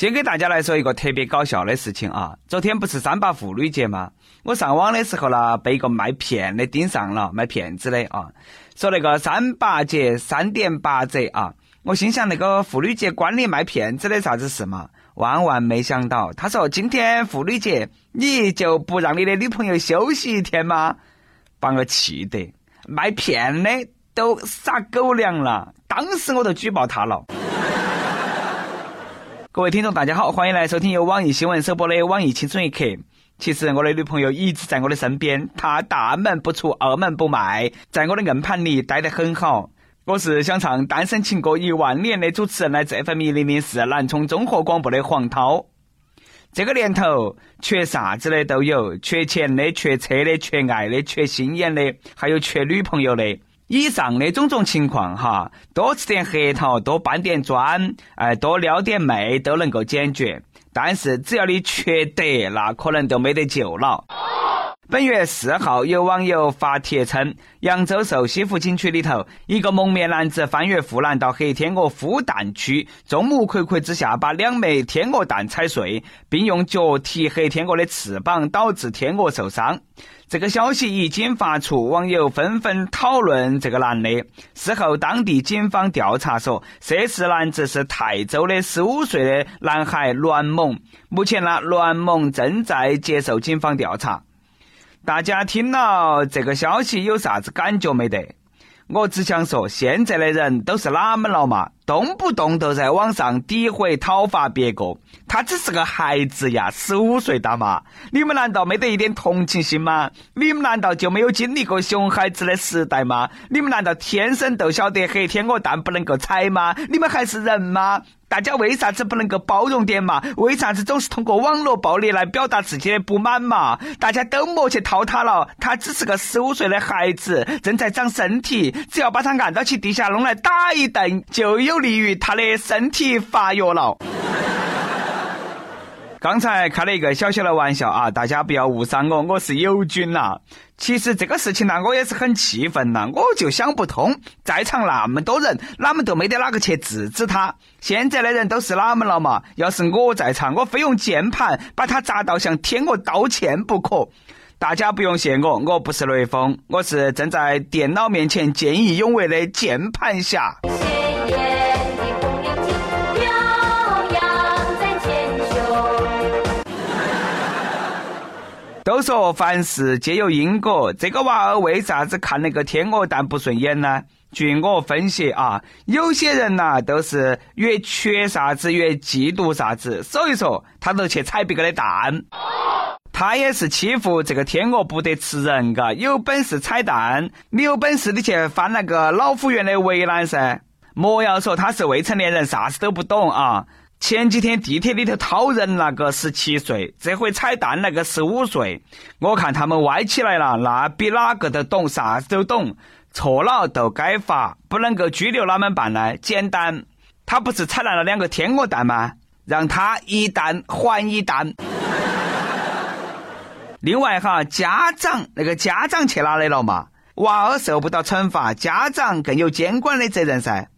先给大家来说一个特别搞笑的事情啊！昨天不是三八妇女节吗？我上网的时候呢，被一个卖骗的盯上了，卖骗子的啊，说那个三八节三点八折啊！我心想那个妇女节关你卖骗子的啥子事嘛？万万没想到，他说今天妇女节，你就不让你的女朋友休息一天吗？把我气得，卖骗的都撒狗粮了，当时我都举报他了。各位听众，大家好，欢迎来收听由网易新闻首播的《网易青春一刻》。其实我的女朋友一直在我的身边，她大门不出，二门不迈，在我的硬盘里待得很好。我是想唱《单身情歌一万年》的主持人，来自 FM 零零四南充综合广播的黄涛。这个年头，缺啥子的都有，缺钱的，缺车的，缺爱的，缺心眼的，还有缺女朋友的。以上的种种情况哈，多吃点核桃，多搬点砖，哎，多撩点妹都能够解决。但是只要你缺德，那可能都没得救了。本月四号，有网友发帖称，扬州瘦西湖景区里头，一个蒙面男子翻越护栏到黑天鹅孵蛋区，众目睽睽之下把两枚天鹅蛋踩碎，并用脚踢黑天鹅的翅膀，导致天鹅受伤。这个消息一经发出，网友纷纷讨论这个男的。事后，当地警方调查说，涉事男子是泰州的十五岁的男孩栾某。目前呢，栾某正在接受警方调查。大家听了这个消息有啥子感觉没得？我只想说，现在的人都是哪门了嘛？动不动都在网上诋毁讨伐别个，他只是个孩子呀，十五岁大嘛！你们难道没得一点同情心吗？你们难道就没有经历过熊孩子的时代吗？你们难道天生都晓得黑天鹅蛋不能够踩吗？你们还是人吗？大家为啥子不能够包容点嘛？为啥子总是通过网络暴力来表达自己的不满嘛？大家都莫去掏他了，他只是个十五岁的孩子，正在长身体，只要把他按到去地下弄来打一顿，就有利于他的身体发育了。刚才开了一个小小的玩笑啊，大家不要误伤我，我是友军呐。其实这个事情呢，我也是很气愤呐，我就想不通，在场那么多人，哪们都没得哪个去制止他。现在的人都是哪们了嘛？要是我在场，我非用键盘把他砸到向天鹅道歉不可。大家不用谢我，我不是雷锋，我是正在电脑面前见义勇为的键盘侠。都说凡事皆有因果，这个娃儿为啥子看那个天鹅蛋不顺眼呢？据我分析啊，有些人呐都是越缺啥子越嫉妒啥子，所以说他都去踩别个的蛋。他也是欺负这个天鹅不得吃人，嘎，有本事踩蛋，你有本事你去翻那个老虎园的围栏噻。莫要说他是未成年人，啥子都不懂啊。前几天地铁里头掏人那个十七岁，这回踩蛋那个十五岁，我看他们歪起来了，那比哪个都懂，啥子都懂，错了都该罚，不能够拘留他们办呢？简单，他不是踩烂了两个天鹅蛋吗？让他一蛋还一蛋。另外哈，家长那个家长去哪里了嘛？娃儿受不到惩罚，家长更有监管的责任噻。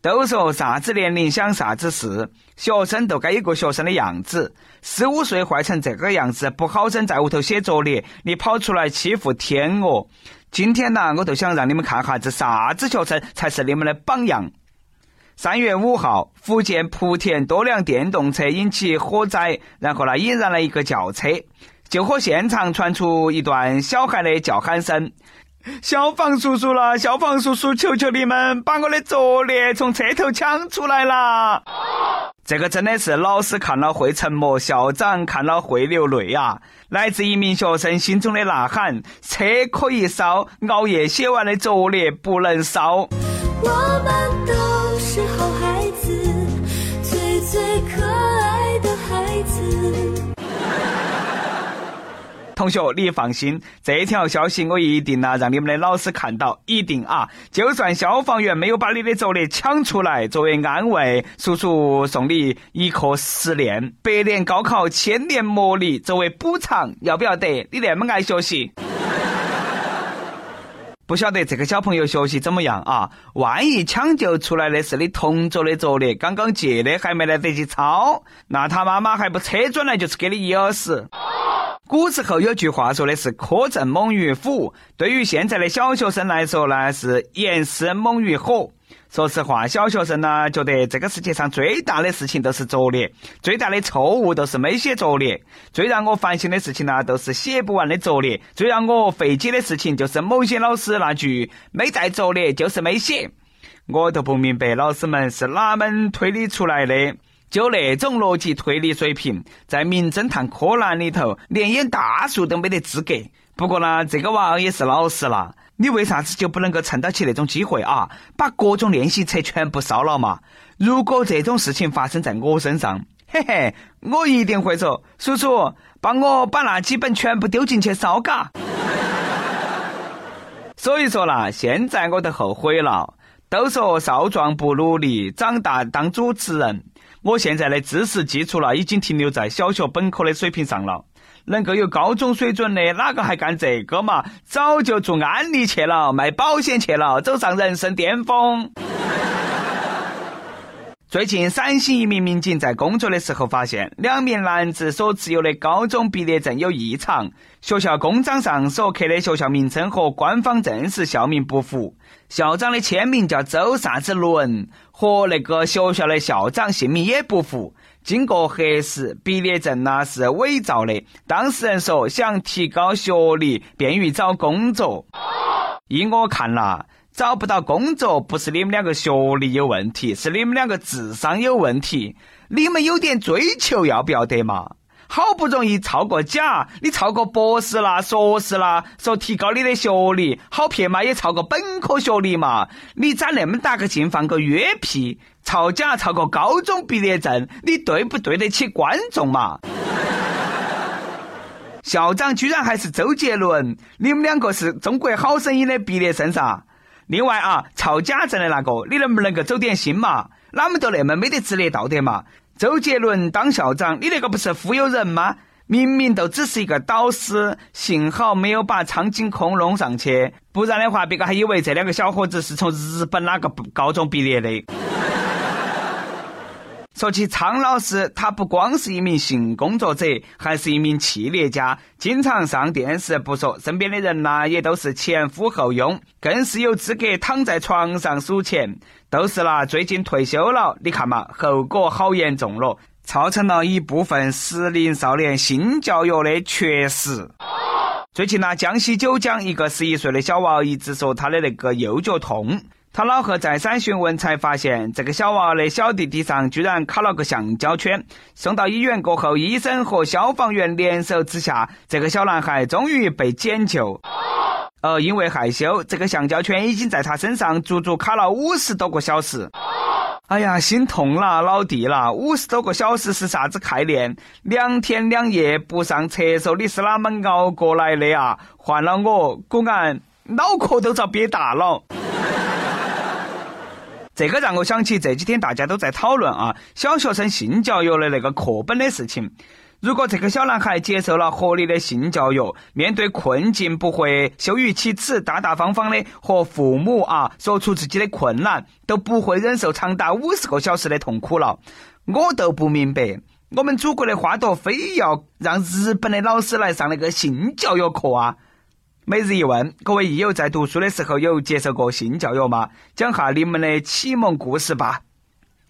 都说啥子年龄想啥子事，学生都该有个学生的样子。十五岁坏成这个样子，不好生在屋头写作业，你跑出来欺负天鹅。今天呢，我就想让你们看哈子啥子学生才是你们的榜样。三月五号，福建莆田多辆电动车引起火灾，然后呢引燃了一个轿车。救火现场传出一段小孩的叫喊声。消防叔叔了，消防叔叔，求求你们把我的作业从车头抢出来啦。这个真的是老师看了会沉默，校长看了会流泪啊！来自一名学生心中的呐喊：车可以烧，熬夜写完的作业不能烧。我们都同学，你放心，这条消息我一定啊让你们的老师看到，一定啊！就算消防员没有把你的作业抢出来，作为安慰，叔叔送你一颗十年，百年高考千年磨砺作为补偿，要不要得？你那么爱学习。不晓得这个小朋友学习怎么样啊？万一抢救出来的是你同桌的作业，刚刚借的还没来得及抄，那他妈妈还不车转来就是给你一耳屎。古时候有句话说的是“苛政猛于虎”，对于现在的小学生来说呢，是严师猛于火。说实话，小学生呢觉得这个世界上最大的事情都是作业，最大的错误都是没写作业，最让我烦心的事情呢都是写不完的作业，最让我费解的事情就是某些老师那句“没带作业就是没写”，我都不明白老师们是哪门推理出来的，就那种逻辑推理水平，在名侦探柯南里头连演大树都没得资格。不过呢，这个娃儿也是老实了。你为啥子就不能够趁到起那种机会啊，把各种练习册全部烧了嘛？如果这种事情发生在我身上，嘿嘿，我一定会说，叔叔，帮我把那几本全部丢进去烧嘎。所以说啦，现在我都后悔了。都说少壮不努力，长大当主持人。我现在的知识基础了，已经停留在小学本科的水平上了。能够有高中水准的，哪个还干这个嘛？早就做安利去了，卖保险去了，走上人生巅峰。最近，陕西一名民警在工作的时候发现，两名男子所持有的高中毕业证有异常，学校公章上所刻的学校名称和官方正式校名不符，校长的签名叫周啥子伦，和那个学校的校长姓名也不符。经过核实，毕业证呢是伪造的。当事人说想提高学历，便于找工作。依我看啦，找不到工作不是你们两个学历有问题，是你们两个智商有问题。你们有点追求要不要得嘛？好不容易抄个假，你抄个博士啦、硕士啦，说提高你的学历，好撇嘛？也抄个本科学历嘛？你攒那么大个劲放个约屁？抄假抄个高中毕业证，你对不对得起观众嘛？校长居然还是周杰伦，你们两个是中国好声音的毕业生噻？另外啊，造假证的那个，你能不能够走点心嘛？哪么就那么没得职业道德嘛？周杰伦当校长，你那个不是忽悠人吗？明明都只是一个导师，幸好没有把苍井空弄上去，不然的话，别个还以为这两个小伙子是从日本哪个高中毕业的。说起苍老师，他不光是一名性工作者，还是一名企业家，经常上电视不说，身边的人呐也都是前呼后拥，更是有资格躺在床上数钱。都是啦，最近退休了，你看嘛，后果好严重了，造成了一部分适龄少年性教育的缺失。最近呢，江西九江一个十一岁的小娃一直说他的那个右脚痛。他老贺再三询问，才发现这个小娃的小弟弟上居然卡了个橡胶圈。送到医院过后，医生和消防员联手之下，这个小男孩终于被解救。而因为害羞，这个橡胶圈已经在他身上足足卡了五十多个小时。哎呀，心痛了，老弟了！五十多个小时是啥子概念？两天两夜不上厕所，你是哪门熬过来的啊？换了我，果然脑壳都遭憋大了。这个让我想起这几天大家都在讨论啊，小学生性教育的那个课本的事情。如果这个小男孩接受了合理的性教育，面对困境不会羞于启齿，大大方方的和父母啊说出自己的困难，都不会忍受长达五十个小时的痛苦了。我都不明白，我们祖国的花朵非要让日本的老师来上那个性教育课啊。每日一问，各位益友在读书的时候有接受过性教育吗？讲下你们的启蒙故事吧。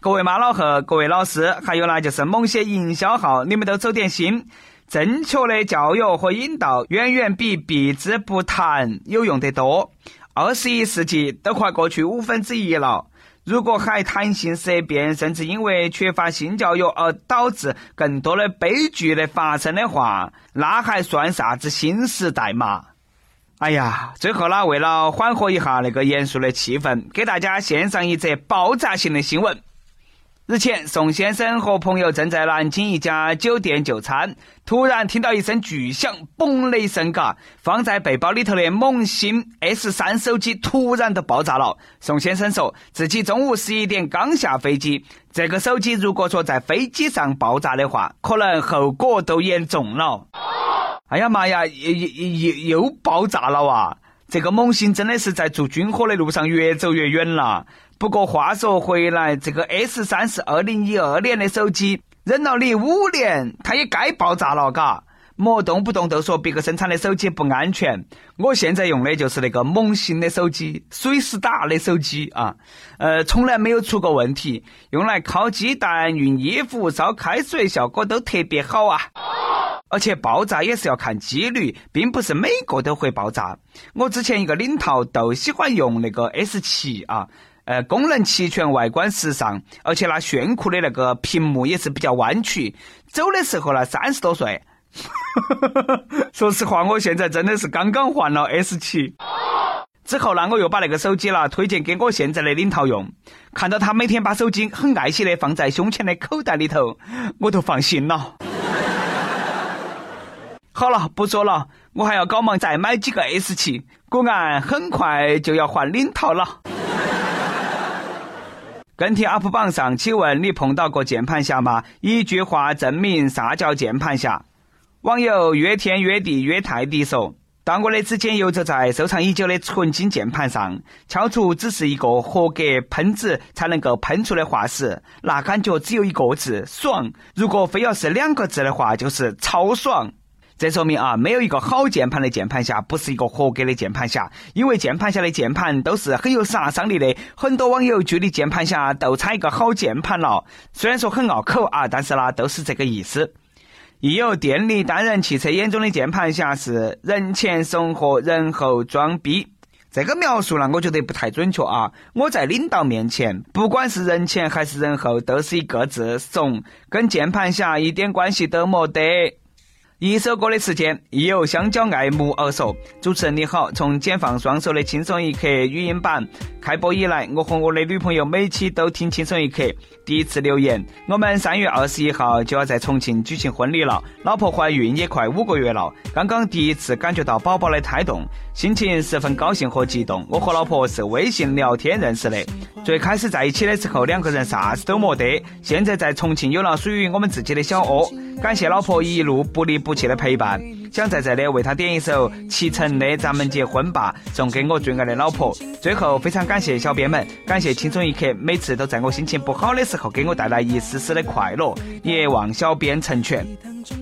各位妈老汉，各位老师，还有呢，就是某些营销号，你们都走点心。正确的教育和引导，远远比避之不谈有用得多。二十一世纪都快过去五分之一了，如果还谈性色变，甚至因为缺乏性教育而导致更多的悲剧的发生的话，那还算啥子新时代嘛？哎呀，最后呢，为了缓和一下那个严肃的气氛，给大家献上一则爆炸性的新闻。日前，宋先生和朋友正在南京一家酒店就餐，突然听到一声巨响，嘣的一声，嘎，放在背包里头的猛星 S 三手机突然都爆炸了。宋先生说自己中午十一点刚下飞机，这个手机如果说在飞机上爆炸的话，可能后果都严重了。哎呀妈呀，又又又又爆炸了哇！这个萌新真的是在做军火的路上越走越远了。不过话说回来，这个 S 三是二零一二年的手机，忍了你五年，它也该爆炸了，嘎。莫动不动都说别个生产的手机不安全，我现在用的就是那个萌新的手机，水思达的手机啊，呃，从来没有出过问题，用来烤鸡蛋、熨衣服、烧开水，效果都特别好啊。而且爆炸也是要看几率，并不是每个都会爆炸。我之前一个领导都喜欢用那个 S 七啊，呃，功能齐全，外观时尚，而且那炫酷的那个屏幕也是比较弯曲。走的时候呢，三十多岁。说实话，我现在真的是刚刚换了 S 七，之后呢，我又把那个手机啦推荐给我现在的领导用。看到他每天把手机很爱惜的放在胸前的口袋里头，我都放心了。好了，不说了，我还要搞忙再买几个 S 七，果然很快就要换领套了。跟帖 UP 榜上，请问你碰到过键盘侠吗？一句话证明啥叫键盘侠。网友约天约地约泰迪说：“当我的指尖游走在收藏已久的纯金键盘上，敲出只是一个合格喷子才能够喷出的话时，那感觉只有一个字：爽。如果非要是两个字的话，就是超爽。这说明啊，没有一个好键盘的键盘侠不是一个合格的键盘侠，因为键盘侠的键盘都是很有杀伤力的。很多网友距离键盘侠都差一个好键盘了，虽然说很拗口啊，但是呢，都是这个意思。”亦有电力单人汽车眼中的键盘侠是人前怂和人后装逼，这个描述呢，我觉得不太准确啊。我在领导面前，不管是人前还是人后，都是一个字怂，跟键盘侠一点关系都没得。一首歌的时间，亦有香蕉爱慕而说：“主持人你好，从解放双手的轻松一刻语音版开播以来，我和我的女朋友每期都听轻松一刻。第一次留言，我们三月二十一号就要在重庆举行婚礼了，老婆怀孕也快五个月了，刚刚第一次感觉到宝宝的胎动，心情十分高兴和激动。我和老婆是微信聊天认识的，最开始在一起的时候两个人啥子都没得，现在在重庆有了属于我们自己的小窝。”感谢老婆一路不离不不弃的陪伴，想在这里为他点一首齐晨的《咱们结婚吧》，送给我最爱的老婆。最后，非常感谢小编们，感谢轻松一刻，每次都在我心情不好的时候给我带来一丝丝的快乐，也望小编成全。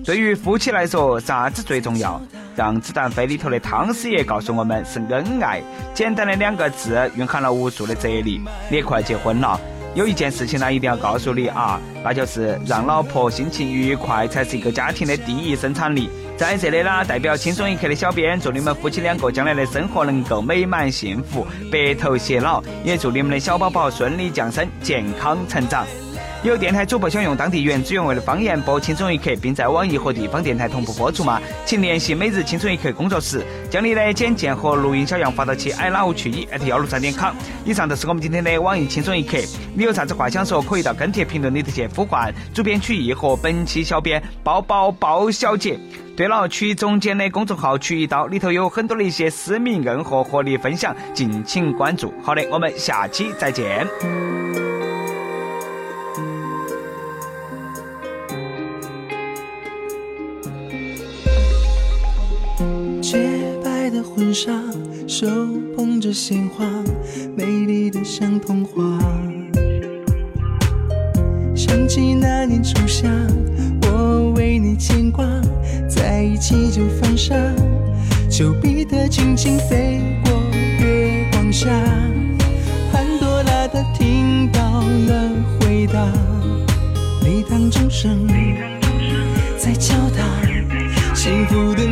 对于夫妻来说，啥子最重要？让子弹飞里头的汤师爷告诉我们是恩爱，简单的两个字，蕴含了无数的哲理。你快结婚了。有一件事情呢，一定要告诉你啊，那就是让老婆心情愉快才是一个家庭的第一生产力。在这里呢，代表轻松一刻的小编，祝你们夫妻两个将来的生活能够美满幸福，白头偕老，也祝你们的小宝宝顺利降生，健康成长。有电台主播想用当地原汁原味的方言播《轻松一刻》，并在网易和地方电台同步播出吗？请联系每日《轻松一刻》工作室，将你的简介和录音小样发到其 i love 曲艺幺六三点 com。以上就是我们今天的网易《轻松一刻》，你有啥子话想说，可以到跟帖评论里头去呼唤主编曲艺和本期小编包包包小姐。对了，曲艺总监的公众号“曲一刀”里头有很多的一些私密硬货和你分享，敬请关注。好的，我们下期再见。婚纱，手捧着鲜花，美丽的像童话。想起那年初夏，我为你牵挂，在一起就犯傻，丘比特轻轻飞过月光下，潘多拉她听到了回答，礼堂钟声在敲打幸福的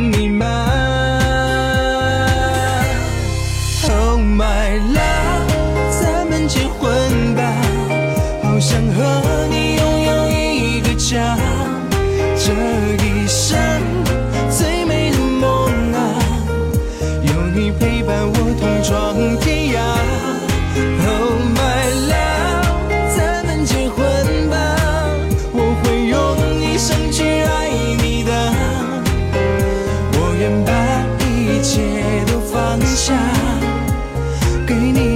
你